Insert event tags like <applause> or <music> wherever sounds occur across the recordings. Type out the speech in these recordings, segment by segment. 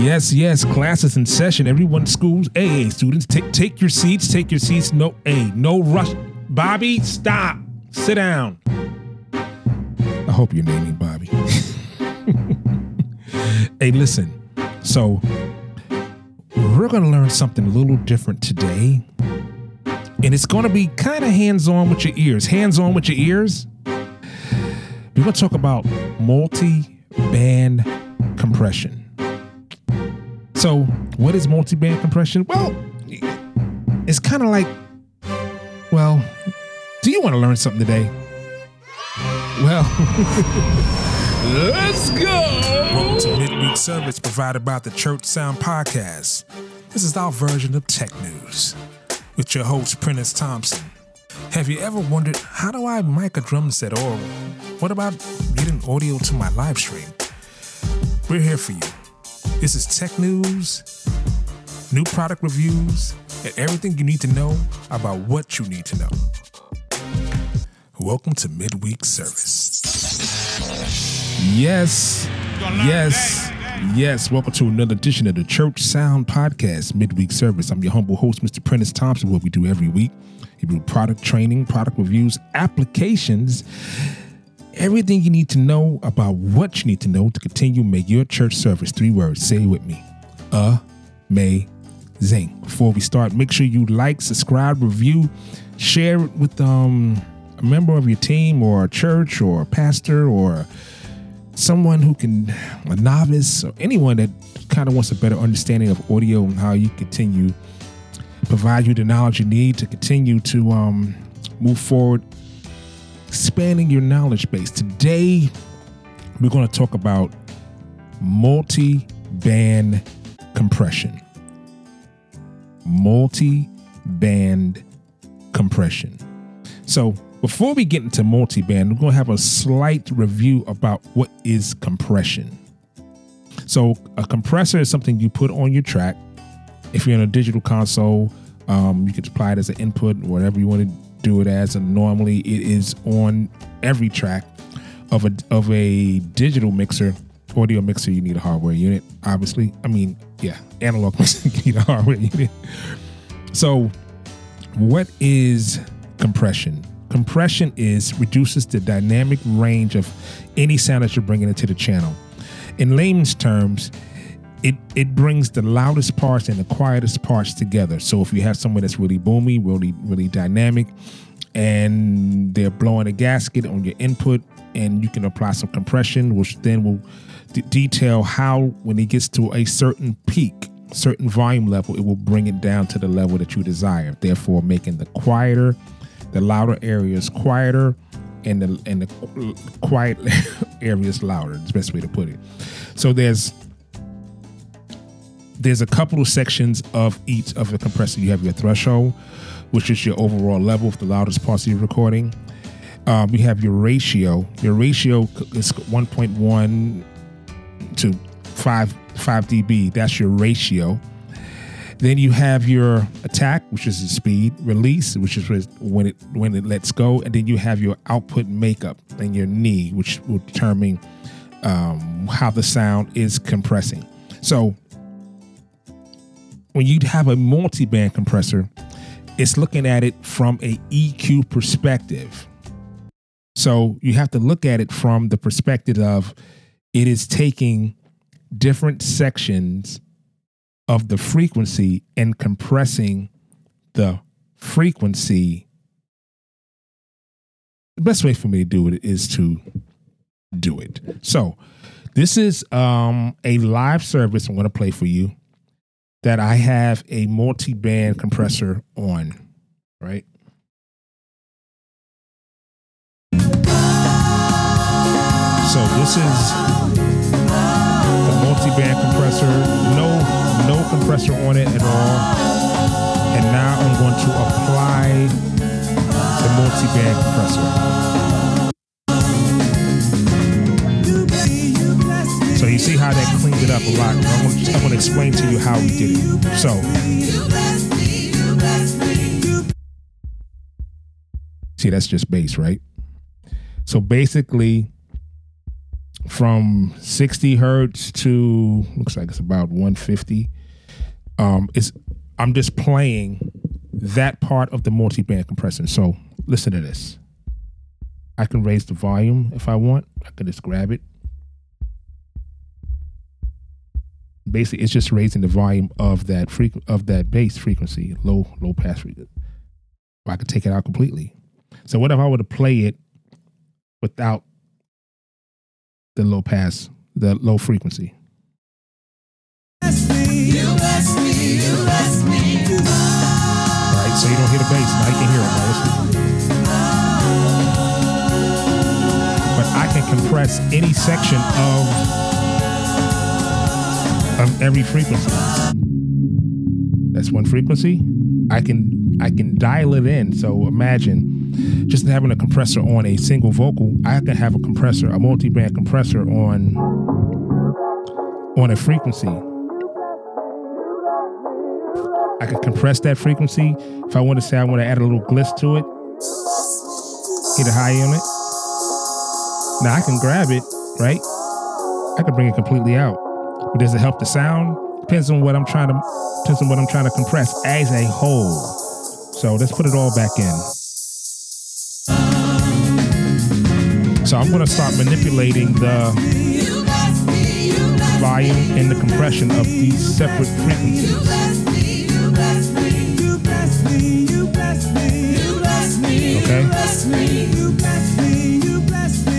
Yes, yes, classes in session. Everyone, schools, AA students, take take your seats. Take your seats. No, a no rush. Bobby, stop. Sit down. I hope you're naming Bobby. <laughs> hey, listen. So we're gonna learn something a little different today, and it's gonna be kind of hands-on with your ears. Hands-on with your ears. We're gonna talk about multi-band compression. So, what is multi-band compression? Well, it's kind of like, well, do you want to learn something today? Well, <laughs> let's go. Welcome to midweek service provided by the Church Sound Podcast. This is our version of tech news with your host, Prentiss Thompson. Have you ever wondered how do I mic a drum set or what about getting audio to my live stream? We're here for you. This is tech news, new product reviews, and everything you need to know about what you need to know. Welcome to midweek service. Yes, yes, yes. Welcome to another edition of the Church Sound Podcast midweek service. I'm your humble host, Mr. Prentiss Thompson. What we do every week, we do product training, product reviews, applications everything you need to know about what you need to know to continue make your church service. Three words. Say it with me. Amazing. Before we start make sure you like subscribe review share it with um, a member of your team or a church or a pastor or someone who can a novice or anyone that kind of wants a better understanding of audio and how you continue provide you the knowledge you need to continue to um, move forward expanding your knowledge base. Today, we're going to talk about multi band compression. Multi band compression. So, before we get into multi band, we're going to have a slight review about what is compression. So, a compressor is something you put on your track. If you're in a digital console, um, you can apply it as an input, whatever you want to do it as, and normally it is on every track of a of a digital mixer, audio mixer. You need a hardware unit, obviously. I mean, yeah, analog <laughs> mixer you need a hardware unit. So, what is compression? Compression is reduces the dynamic range of any sound that you're bringing into the channel. In layman's terms, it it brings the loudest parts and the quietest parts together. So if you have someone that's really boomy, really really dynamic, and they're blowing a gasket on your input, and you can apply some compression, which then will d- detail how when it gets to a certain peak, certain volume level, it will bring it down to the level that you desire. Therefore, making the quieter, the louder areas quieter, and the and the quiet <laughs> areas louder. It's the best way to put it. So there's there's a couple of sections of each of the compressor. You have your threshold, which is your overall level of the loudest parts of your recording. Um, you have your ratio. Your ratio is 1.1 to 5 5 dB. That's your ratio. Then you have your attack, which is the speed, release, which is when it when it lets go, and then you have your output makeup and your knee, which will determine um, how the sound is compressing. So when you have a multi-band compressor, it's looking at it from a EQ perspective. So you have to look at it from the perspective of it is taking different sections of the frequency and compressing the frequency. The best way for me to do it is to do it. So this is um, a live service I'm going to play for you that I have a multi-band compressor on, right? So this is the multi-band compressor. No, no compressor on it at all. And now I'm going to apply the multi-band compressor. So you see how that cleans it up a lot. I'm going, to explain to you how we did it. So see, that's just bass, right? So basically, from 60 hertz to looks like it's about 150. Um, it's I'm just playing that part of the multi-band compressor. So listen to this. I can raise the volume if I want. I can just grab it. Basically, it's just raising the volume of that of that bass frequency, low low pass frequency. I could take it out completely. So what if I were to play it without the low pass, the low frequency? Right, so you don't hear the bass. Now you can hear it. But I can compress any section of of every frequency. That's one frequency. I can I can dial it in. So imagine just having a compressor on a single vocal. I can have a compressor, a multi-band compressor on on a frequency. I can compress that frequency. If I want to say I want to add a little gliss to it, hit a high on it. Now I can grab it, right? I can bring it completely out. But does it help the sound? Depends on what I'm trying to depends on what I'm trying to compress as a whole. So let's put it all back in. So I'm gonna start manipulating the volume and the compression of these separate frequencies. Okay.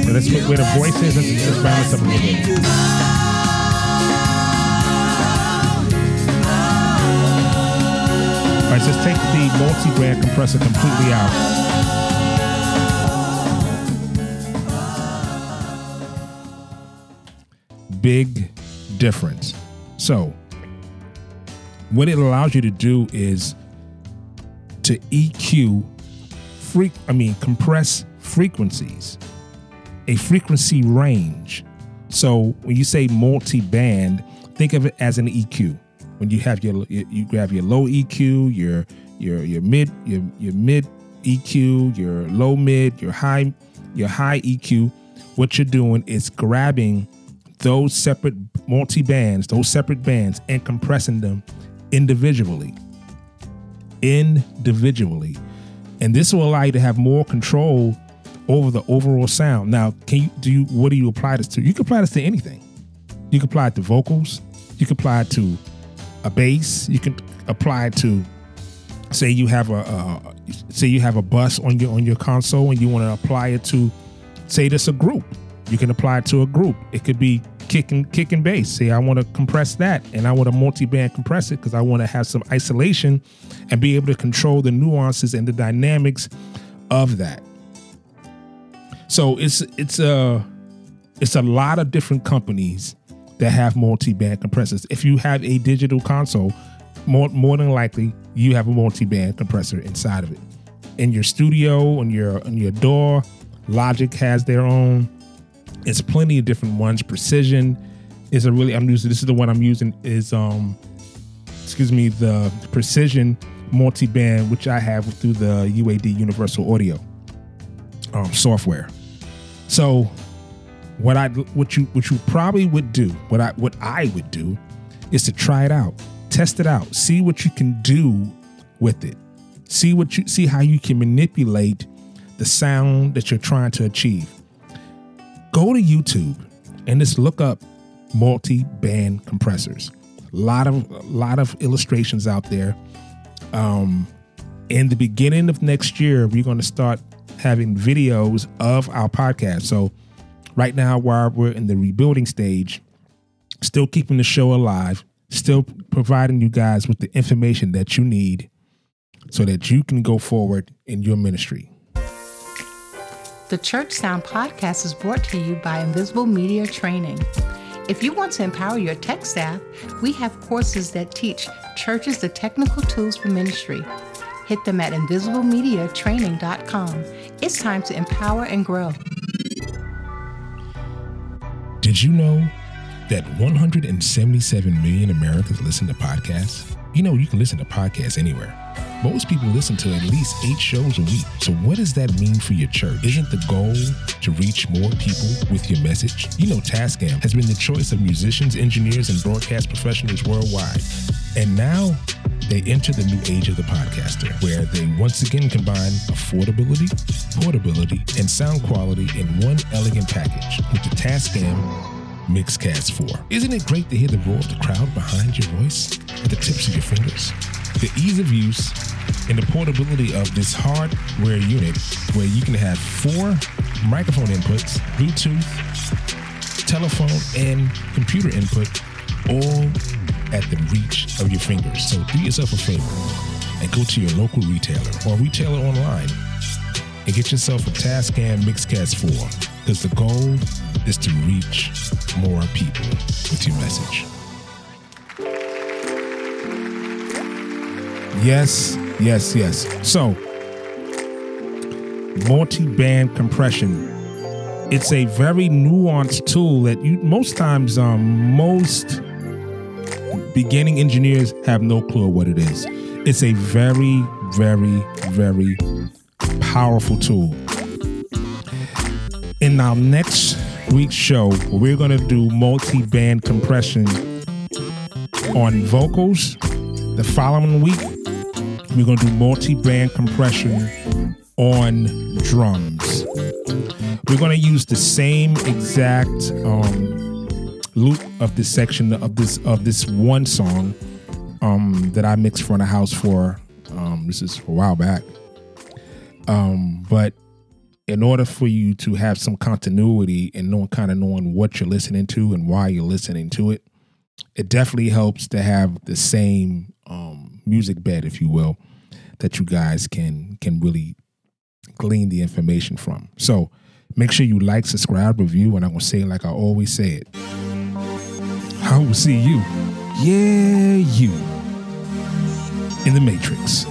So let's put where the voice is. Let's round this up a little bit. So let's take the multi-band compressor completely out. Big difference. So, what it allows you to do is to EQ freak I mean compress frequencies. A frequency range. So when you say multi-band, think of it as an EQ. When you have your you grab your low EQ, your your your mid your your mid EQ, your low mid, your high your high EQ, what you're doing is grabbing those separate multi bands, those separate bands, and compressing them individually. Individually. And this will allow you to have more control over the overall sound. Now, can you do you what do you apply this to? You can apply this to anything. You can apply it to vocals, you can apply it to a bass, you can apply to say you have a uh, say you have a bus on your on your console and you want to apply it to say this a group. You can apply it to a group. It could be kick and kick and bass. Say i want to compress that and i want to multi-band compress it because i want to have some isolation and be able to control the nuances and the dynamics of that. So it's it's a it's a lot of different companies that have multi-band compressors if you have a digital console more more than likely you have a multi-band compressor inside of it. In your studio, on your on your door, Logic has their own. It's plenty of different ones. Precision is a really I'm using this is the one I'm using is um excuse me the Precision multi-band which I have through the UAD Universal Audio um, software. So what I what you what you probably would do, what I what I would do is to try it out test it out see what you can do with it. See what you see how you can manipulate the sound that you're trying to achieve. Go to youtube and just look up multi-band compressors. A lot of a lot of illustrations out there. Um in the beginning of next year we're going to start having videos of our podcast. So right now while we're in the rebuilding stage still keeping the show alive still providing you guys with the information that you need so that you can go forward in your ministry. The Church Sound podcast is brought to you by Invisible Media Training. If you want to empower your tech staff, we have courses that teach churches the technical tools for ministry. Hit them at invisiblemediatraining.com. It's time to empower and grow. Did you know that 177 million Americans listen to podcasts? You know, you can listen to podcasts anywhere. Most people listen to at least eight shows a week. So, what does that mean for your church? Isn't the goal to reach more people with your message? You know, Tascam has been the choice of musicians, engineers, and broadcast professionals worldwide. And now they enter the new age of the podcaster, where they once again combine affordability, portability, and sound quality in one elegant package with the Tascam Mixcast 4. Isn't it great to hear the roar of the crowd behind your voice at the tips of your fingers? The ease of use and the portability of this hardware unit where you can have four microphone inputs, Bluetooth, telephone, and computer input all at the reach of your fingers. So do yourself a favor and go to your local retailer or retailer online and get yourself a Tascam Mixcast 4 because the goal is to reach more people with your message. Yes, yes, yes. So, multi-band compression. It's a very nuanced tool that you most times um, most beginning engineers have no clue what it is. It's a very, very, very powerful tool. In our next week's show, we're going to do multi band compression on vocals. The following week, we're going to do multi band compression on drums. We're going to use the same exact um, loop of this section of this of this one song um, that I mixed front of the house for. Um, this is a while back, um, but in order for you to have some continuity and knowing kind of knowing what you're listening to and why you're listening to it, it definitely helps to have the same um, music bed, if you will, that you guys can can really glean the information from. So make sure you like, subscribe, review, and I'm gonna say like I always say it. I will see you, yeah, you, in the Matrix.